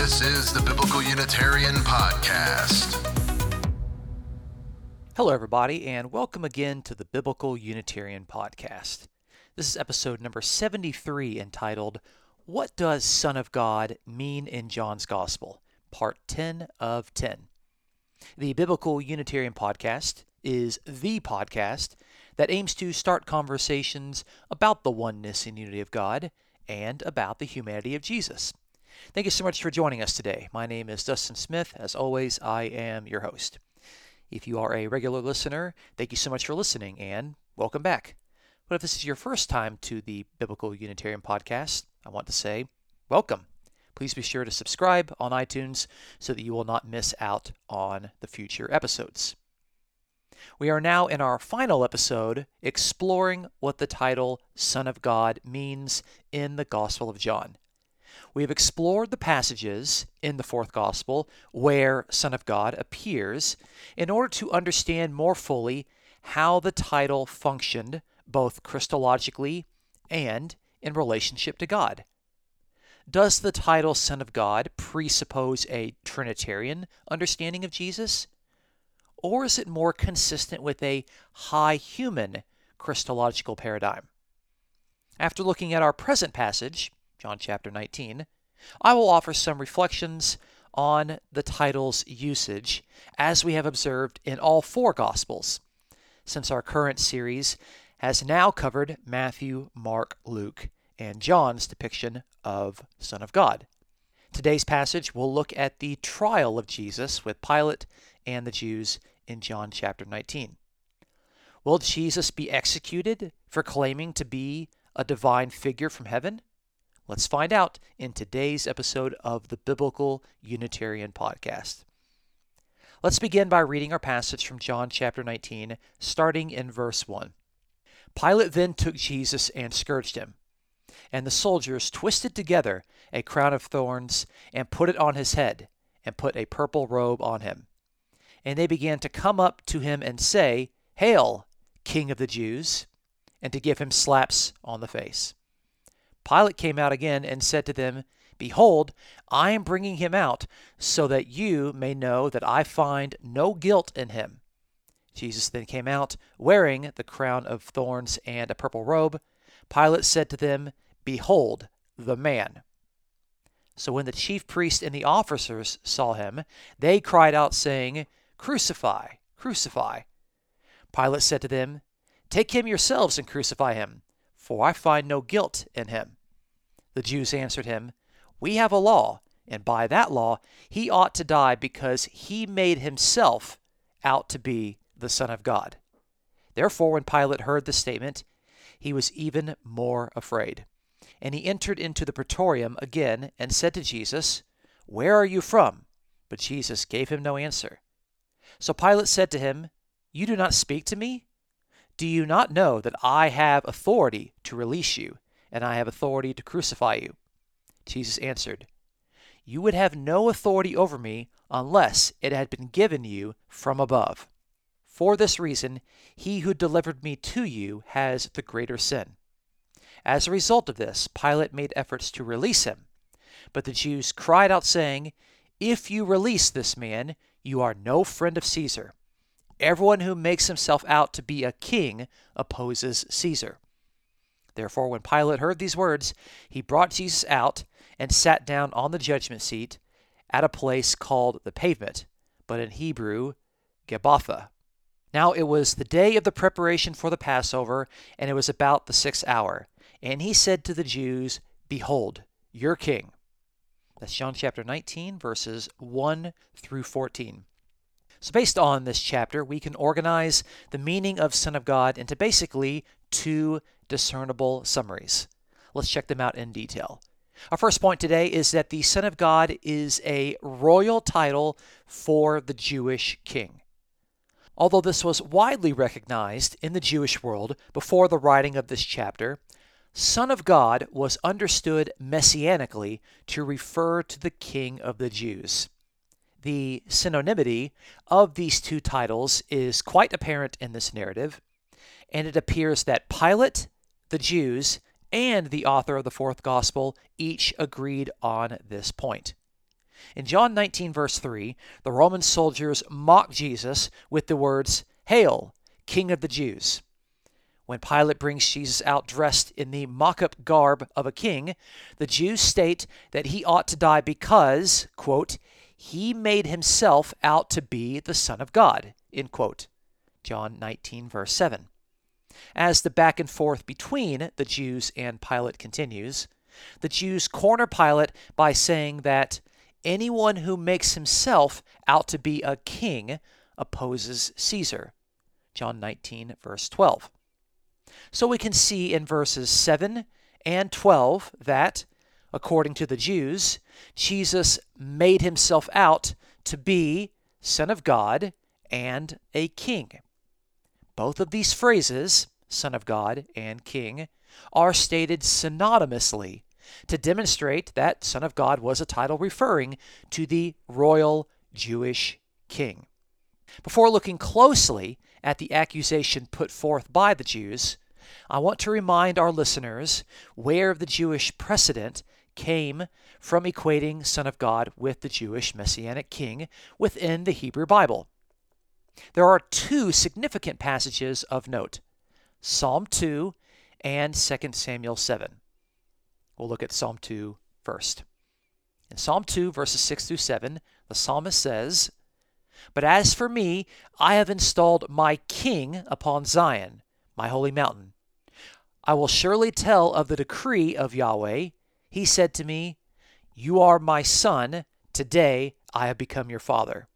This is the Biblical Unitarian Podcast. Hello, everybody, and welcome again to the Biblical Unitarian Podcast. This is episode number 73 entitled, What Does Son of God Mean in John's Gospel? Part 10 of 10. The Biblical Unitarian Podcast is the podcast that aims to start conversations about the oneness and unity of God and about the humanity of Jesus. Thank you so much for joining us today. My name is Dustin Smith. As always, I am your host. If you are a regular listener, thank you so much for listening and welcome back. But if this is your first time to the Biblical Unitarian Podcast, I want to say welcome. Please be sure to subscribe on iTunes so that you will not miss out on the future episodes. We are now in our final episode exploring what the title Son of God means in the Gospel of John. We have explored the passages in the fourth Gospel where Son of God appears in order to understand more fully how the title functioned both Christologically and in relationship to God. Does the title Son of God presuppose a Trinitarian understanding of Jesus? Or is it more consistent with a high human Christological paradigm? After looking at our present passage, John chapter 19, I will offer some reflections on the title's usage as we have observed in all four Gospels, since our current series has now covered Matthew, Mark, Luke, and John's depiction of Son of God. Today's passage will look at the trial of Jesus with Pilate and the Jews in John chapter 19. Will Jesus be executed for claiming to be a divine figure from heaven? Let's find out in today's episode of the Biblical Unitarian Podcast. Let's begin by reading our passage from John chapter 19, starting in verse 1. Pilate then took Jesus and scourged him. And the soldiers twisted together a crown of thorns and put it on his head, and put a purple robe on him. And they began to come up to him and say, Hail, King of the Jews! and to give him slaps on the face. Pilate came out again and said to them, Behold, I am bringing him out, so that you may know that I find no guilt in him. Jesus then came out, wearing the crown of thorns and a purple robe. Pilate said to them, Behold the man. So when the chief priests and the officers saw him, they cried out, saying, Crucify, crucify. Pilate said to them, Take him yourselves and crucify him, for I find no guilt in him. The Jews answered him, We have a law, and by that law he ought to die because he made himself out to be the Son of God. Therefore, when Pilate heard the statement, he was even more afraid. And he entered into the praetorium again and said to Jesus, Where are you from? But Jesus gave him no answer. So Pilate said to him, You do not speak to me? Do you not know that I have authority to release you, and I have authority to crucify you? Jesus answered, You would have no authority over me unless it had been given you from above. For this reason, he who delivered me to you has the greater sin. As a result of this, Pilate made efforts to release him. But the Jews cried out, saying, If you release this man, you are no friend of Caesar. Everyone who makes himself out to be a king opposes Caesar. Therefore, when Pilate heard these words, he brought Jesus out and sat down on the judgment seat at a place called the pavement, but in Hebrew, Gabbatha. Now it was the day of the preparation for the Passover, and it was about the sixth hour. And he said to the Jews, Behold, your king. That's John chapter 19, verses 1 through 14. So, based on this chapter, we can organize the meaning of Son of God into basically two discernible summaries. Let's check them out in detail. Our first point today is that the Son of God is a royal title for the Jewish king. Although this was widely recognized in the Jewish world before the writing of this chapter, Son of God was understood messianically to refer to the King of the Jews the synonymity of these two titles is quite apparent in this narrative, and it appears that Pilate, the Jews, and the author of the fourth gospel each agreed on this point. In John 19, verse 3, the Roman soldiers mock Jesus with the words, Hail, King of the Jews. When Pilate brings Jesus out dressed in the mock up garb of a king, the Jews state that he ought to die because, quote, he made himself out to be the Son of God, end quote. John 19, verse 7. As the back and forth between the Jews and Pilate continues, the Jews corner Pilate by saying that anyone who makes himself out to be a king opposes Caesar. John 19, verse 12. So we can see in verses 7 and 12 that, according to the Jews, Jesus made himself out to be Son of God and a king. Both of these phrases, Son of God and King, are stated synonymously to demonstrate that Son of God was a title referring to the royal Jewish king. Before looking closely at the accusation put forth by the Jews, I want to remind our listeners where the Jewish precedent came from equating Son of God with the Jewish Messianic king within the Hebrew Bible. There are two significant passages of note Psalm 2 and 2 Samuel 7. We'll look at Psalm 2 first. In Psalm 2, verses 6 through 7, the psalmist says, But as for me, I have installed my king upon Zion, my holy mountain. I will surely tell of the decree of Yahweh. He said to me, You are my son. Today I have become your father.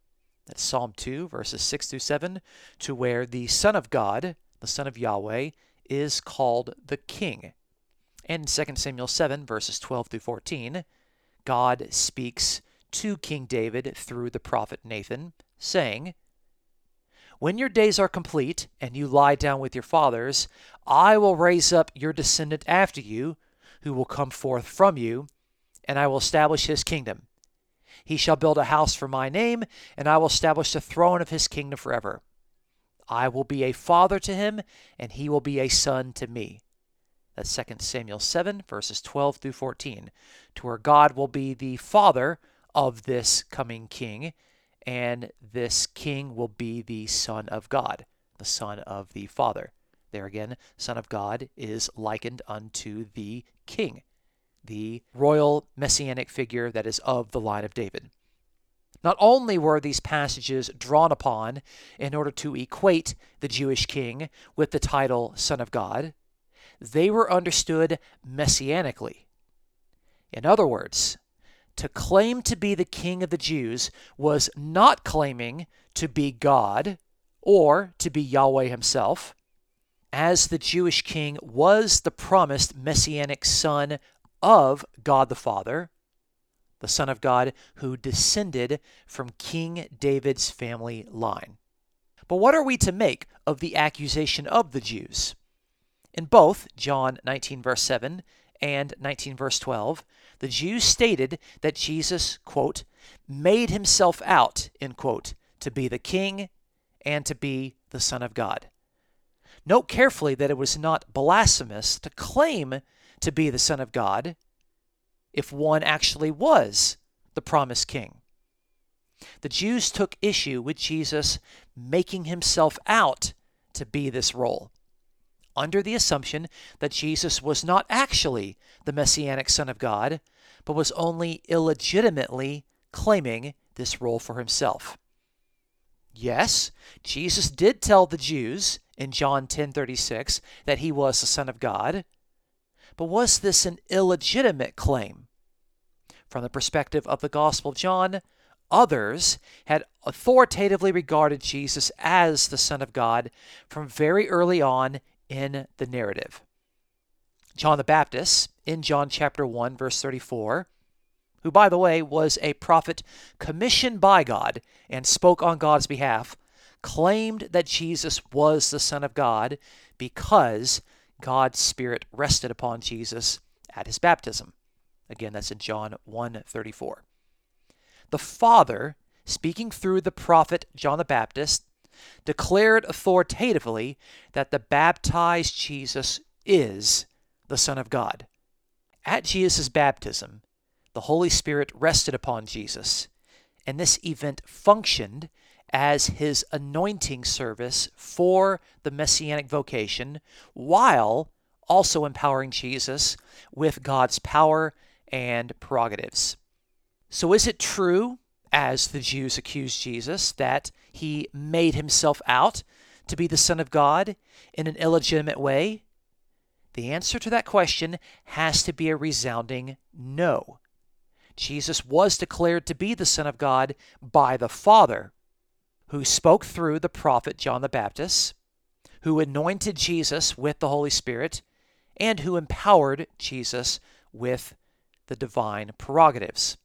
That's Psalm 2, verses 6 through 7, to where the Son of God, the Son of Yahweh, is called the King. And in 2 Samuel 7, verses 12 through 14, God speaks to King David through the prophet Nathan, saying, When your days are complete and you lie down with your fathers, I will raise up your descendant after you, who will come forth from you, and I will establish his kingdom. He shall build a house for my name, and I will establish the throne of his kingdom forever. I will be a father to him, and he will be a son to me. That's 2 Samuel 7, verses 12 through 14, to where God will be the father of this coming king, and this king will be the Son of God, the Son of the Father. There again, Son of God is likened unto the king, the royal messianic figure that is of the line of David. Not only were these passages drawn upon in order to equate the Jewish king with the title Son of God, they were understood messianically. In other words, to claim to be the king of the Jews was not claiming to be God or to be Yahweh himself, as the Jewish king was the promised messianic son of God the Father, the Son of God who descended from King David's family line. But what are we to make of the accusation of the Jews? In both John 19, verse 7 and 19, verse 12, the Jews stated that Jesus, quote, made himself out, end quote, to be the king and to be the Son of God. Note carefully that it was not blasphemous to claim to be the Son of God if one actually was the promised king. The Jews took issue with Jesus making himself out to be this role under the assumption that Jesus was not actually the Messianic Son of God, but was only illegitimately claiming this role for himself. Yes, Jesus did tell the Jews in John 10:36 that he was the son of God, but was this an illegitimate claim? From the perspective of the Gospel of John, others had authoritatively regarded Jesus as the son of God from very early on in the narrative. John the Baptist, in John chapter 1, verse 34, who, by the way, was a prophet commissioned by God and spoke on God's behalf, claimed that Jesus was the Son of God because God's Spirit rested upon Jesus at his baptism. Again, that's in John 1:34. The Father, speaking through the prophet John the Baptist, declared authoritatively that the baptized Jesus is the Son of God. At Jesus' baptism, the Holy Spirit rested upon Jesus, and this event functioned as his anointing service for the messianic vocation while also empowering Jesus with God's power and prerogatives. So, is it true, as the Jews accused Jesus, that he made himself out to be the Son of God in an illegitimate way? The answer to that question has to be a resounding no. Jesus was declared to be the Son of God by the Father, who spoke through the prophet John the Baptist, who anointed Jesus with the Holy Spirit, and who empowered Jesus with the divine prerogatives.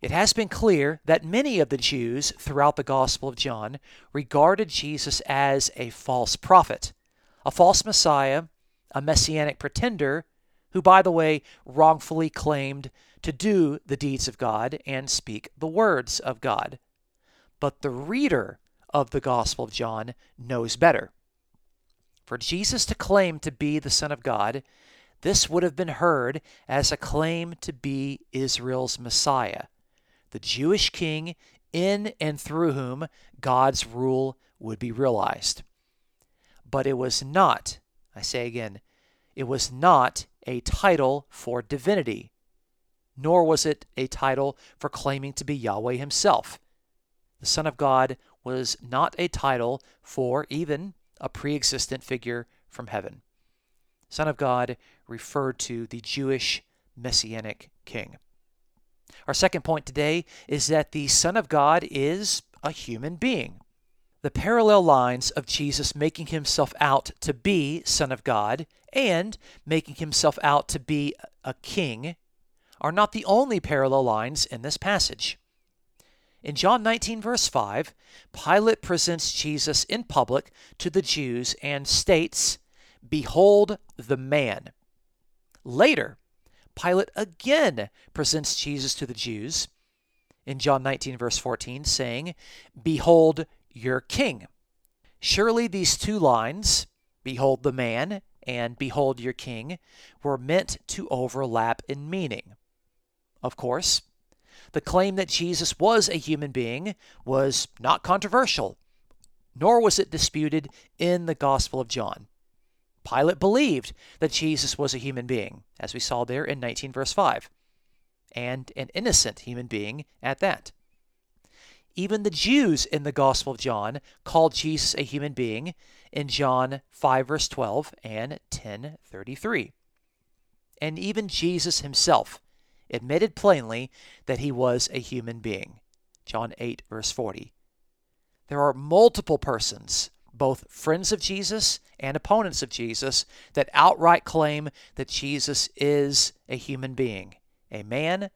It has been clear that many of the Jews throughout the Gospel of John regarded Jesus as a false prophet, a false Messiah, a messianic pretender, who, by the way, wrongfully claimed to do the deeds of God and speak the words of God. But the reader of the Gospel of John knows better. For Jesus to claim to be the Son of God, this would have been heard as a claim to be Israel's Messiah, the Jewish king in and through whom God's rule would be realized. But it was not, I say again, it was not a title for divinity, nor was it a title for claiming to be Yahweh himself. Son of God was not a title for even a pre existent figure from heaven. Son of God referred to the Jewish messianic king. Our second point today is that the Son of God is a human being. The parallel lines of Jesus making himself out to be Son of God and making himself out to be a king are not the only parallel lines in this passage. In John 19, verse 5, Pilate presents Jesus in public to the Jews and states, Behold the man. Later, Pilate again presents Jesus to the Jews in John 19, verse 14, saying, Behold your king. Surely these two lines, Behold the man and Behold your king, were meant to overlap in meaning. Of course, the claim that Jesus was a human being was not controversial, nor was it disputed in the Gospel of John. Pilate believed that Jesus was a human being, as we saw there in 19 verse 5, and an innocent human being at that. Even the Jews in the Gospel of John called Jesus a human being in John 5 verse 12 and 10:33. And even Jesus himself admitted plainly that he was a human being. John 8, verse 40. There are multiple persons, both friends of Jesus and opponents of Jesus, that outright claim that Jesus is a human being, a man,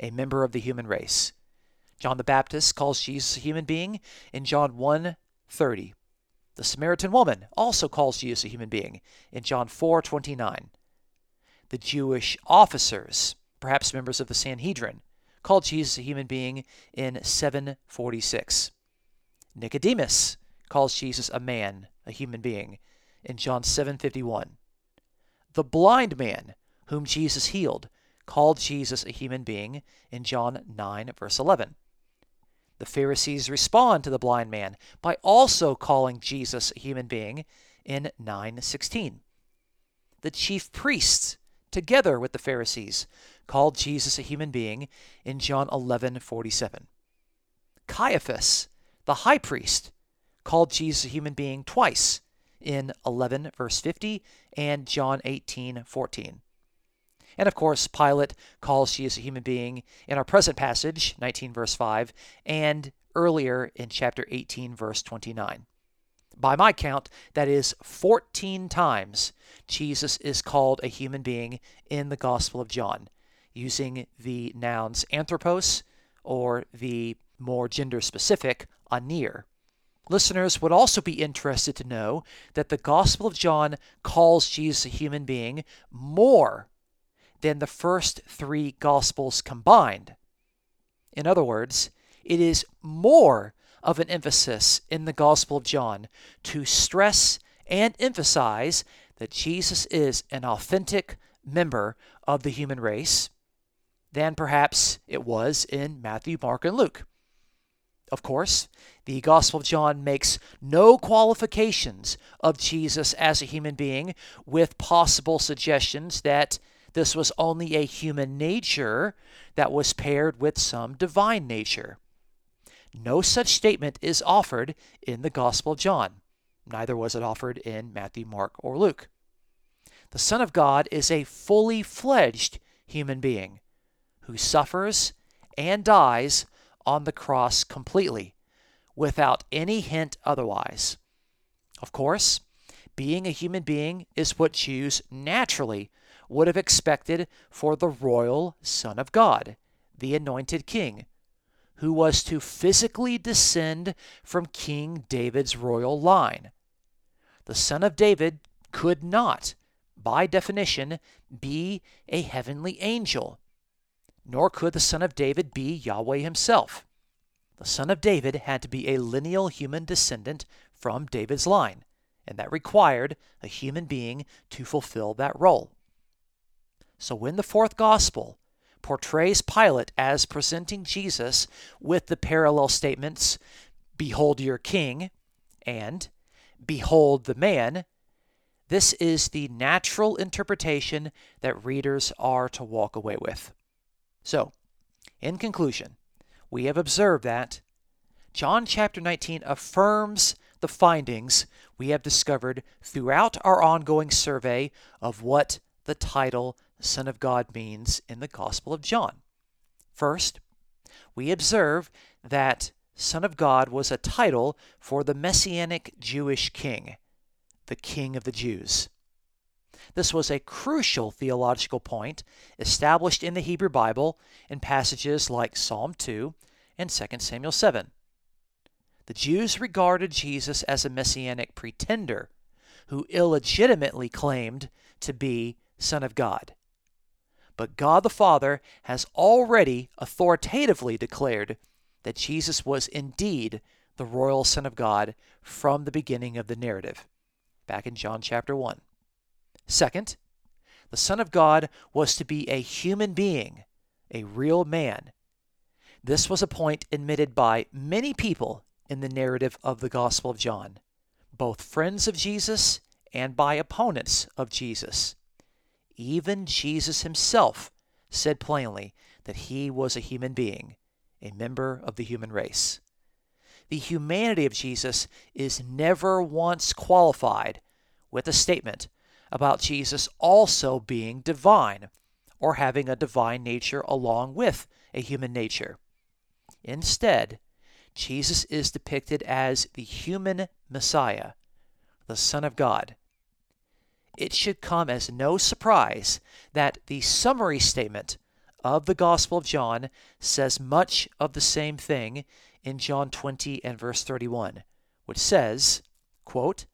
a member of the human race. John the Baptist calls Jesus a human being in John 1 30. The Samaritan woman also calls Jesus a human being in John 4 29. The Jewish officers perhaps members of the Sanhedrin, called Jesus a human being in 746. Nicodemus calls Jesus a man, a human being, in John 7:51. The blind man whom Jesus healed called Jesus a human being in John 9 verse 11. The Pharisees respond to the blind man by also calling Jesus a human being in 9:16. The chief priests together with the Pharisees called Jesus a human being in John 11:47. Caiaphas, the high priest, called Jesus a human being twice in 11 verse 50 and John 18:14. And of course, Pilate calls Jesus a human being in our present passage, 19 verse 5, and earlier in chapter 18 verse 29. By my count, that is 14 times Jesus is called a human being in the Gospel of John using the nouns anthropos or the more gender specific aner. Listeners would also be interested to know that the Gospel of John calls Jesus a human being more than the first three Gospels combined. In other words, it is more of an emphasis in the Gospel of John to stress and emphasize that Jesus is an authentic member of the human race than perhaps it was in Matthew, Mark, and Luke. Of course, the Gospel of John makes no qualifications of Jesus as a human being, with possible suggestions that this was only a human nature that was paired with some divine nature. No such statement is offered in the Gospel of John. Neither was it offered in Matthew, Mark, or Luke. The Son of God is a fully fledged human being who suffers and dies on the cross completely, without any hint otherwise. Of course, being a human being is what Jews naturally would have expected for the royal Son of God, the anointed king, who was to physically descend from King David's royal line. The Son of David could not, by definition, be a heavenly angel nor could the son of David be Yahweh himself. The son of David had to be a lineal human descendant from David's line, and that required a human being to fulfill that role. So when the fourth gospel portrays Pilate as presenting Jesus with the parallel statements, Behold your king, and Behold the man, this is the natural interpretation that readers are to walk away with. So, in conclusion, we have observed that John chapter 19 affirms the findings we have discovered throughout our ongoing survey of what the title Son of God means in the Gospel of John. First, we observe that Son of God was a title for the Messianic Jewish king, the King of the Jews. This was a crucial theological point established in the Hebrew Bible in passages like Psalm 2 and 2 Samuel 7. The Jews regarded Jesus as a messianic pretender who illegitimately claimed to be Son of God. But God the Father has already authoritatively declared that Jesus was indeed the royal Son of God from the beginning of the narrative, back in John chapter 1. Second, the Son of God was to be a human being, a real man. This was a point admitted by many people in the narrative of the Gospel of John, both friends of Jesus and by opponents of Jesus. Even Jesus himself said plainly that he was a human being, a member of the human race. The humanity of Jesus is never once qualified with a statement about Jesus also being divine or having a divine nature along with a human nature. Instead, Jesus is depicted as the human Messiah, the Son of God. It should come as no surprise that the summary statement of the Gospel of John says much of the same thing in John 20 and verse 31, which says, quote,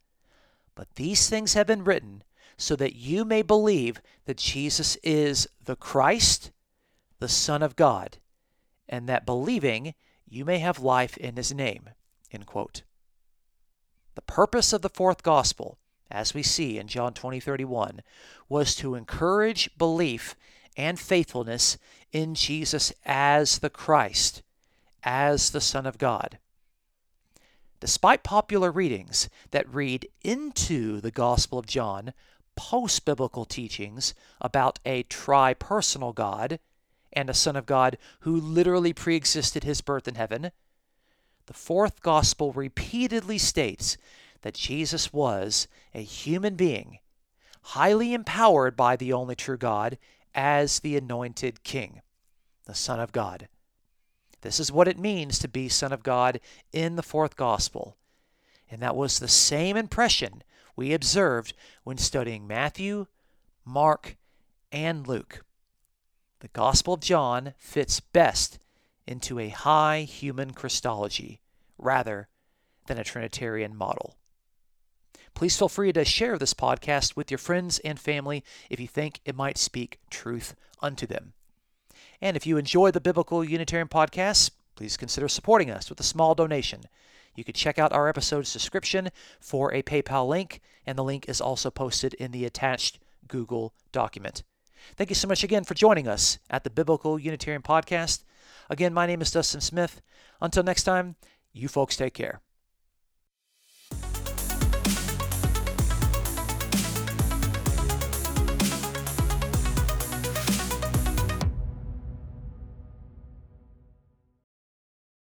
But these things have been written so that you may believe that Jesus is the Christ, the Son of God, and that believing you may have life in his name. The purpose of the fourth gospel, as we see in John 20 31, was to encourage belief and faithfulness in Jesus as the Christ, as the Son of God. Despite popular readings that read into the Gospel of John post biblical teachings about a tri personal God and a Son of God who literally pre existed his birth in heaven, the fourth gospel repeatedly states that Jesus was a human being, highly empowered by the only true God as the anointed King, the Son of God. This is what it means to be Son of God in the fourth gospel. And that was the same impression we observed when studying Matthew, Mark, and Luke. The Gospel of John fits best into a high human Christology rather than a Trinitarian model. Please feel free to share this podcast with your friends and family if you think it might speak truth unto them. And if you enjoy the Biblical Unitarian podcast, please consider supporting us with a small donation. You can check out our episode's description for a PayPal link, and the link is also posted in the attached Google document. Thank you so much again for joining us at the Biblical Unitarian Podcast. Again, my name is Dustin Smith. Until next time, you folks take care.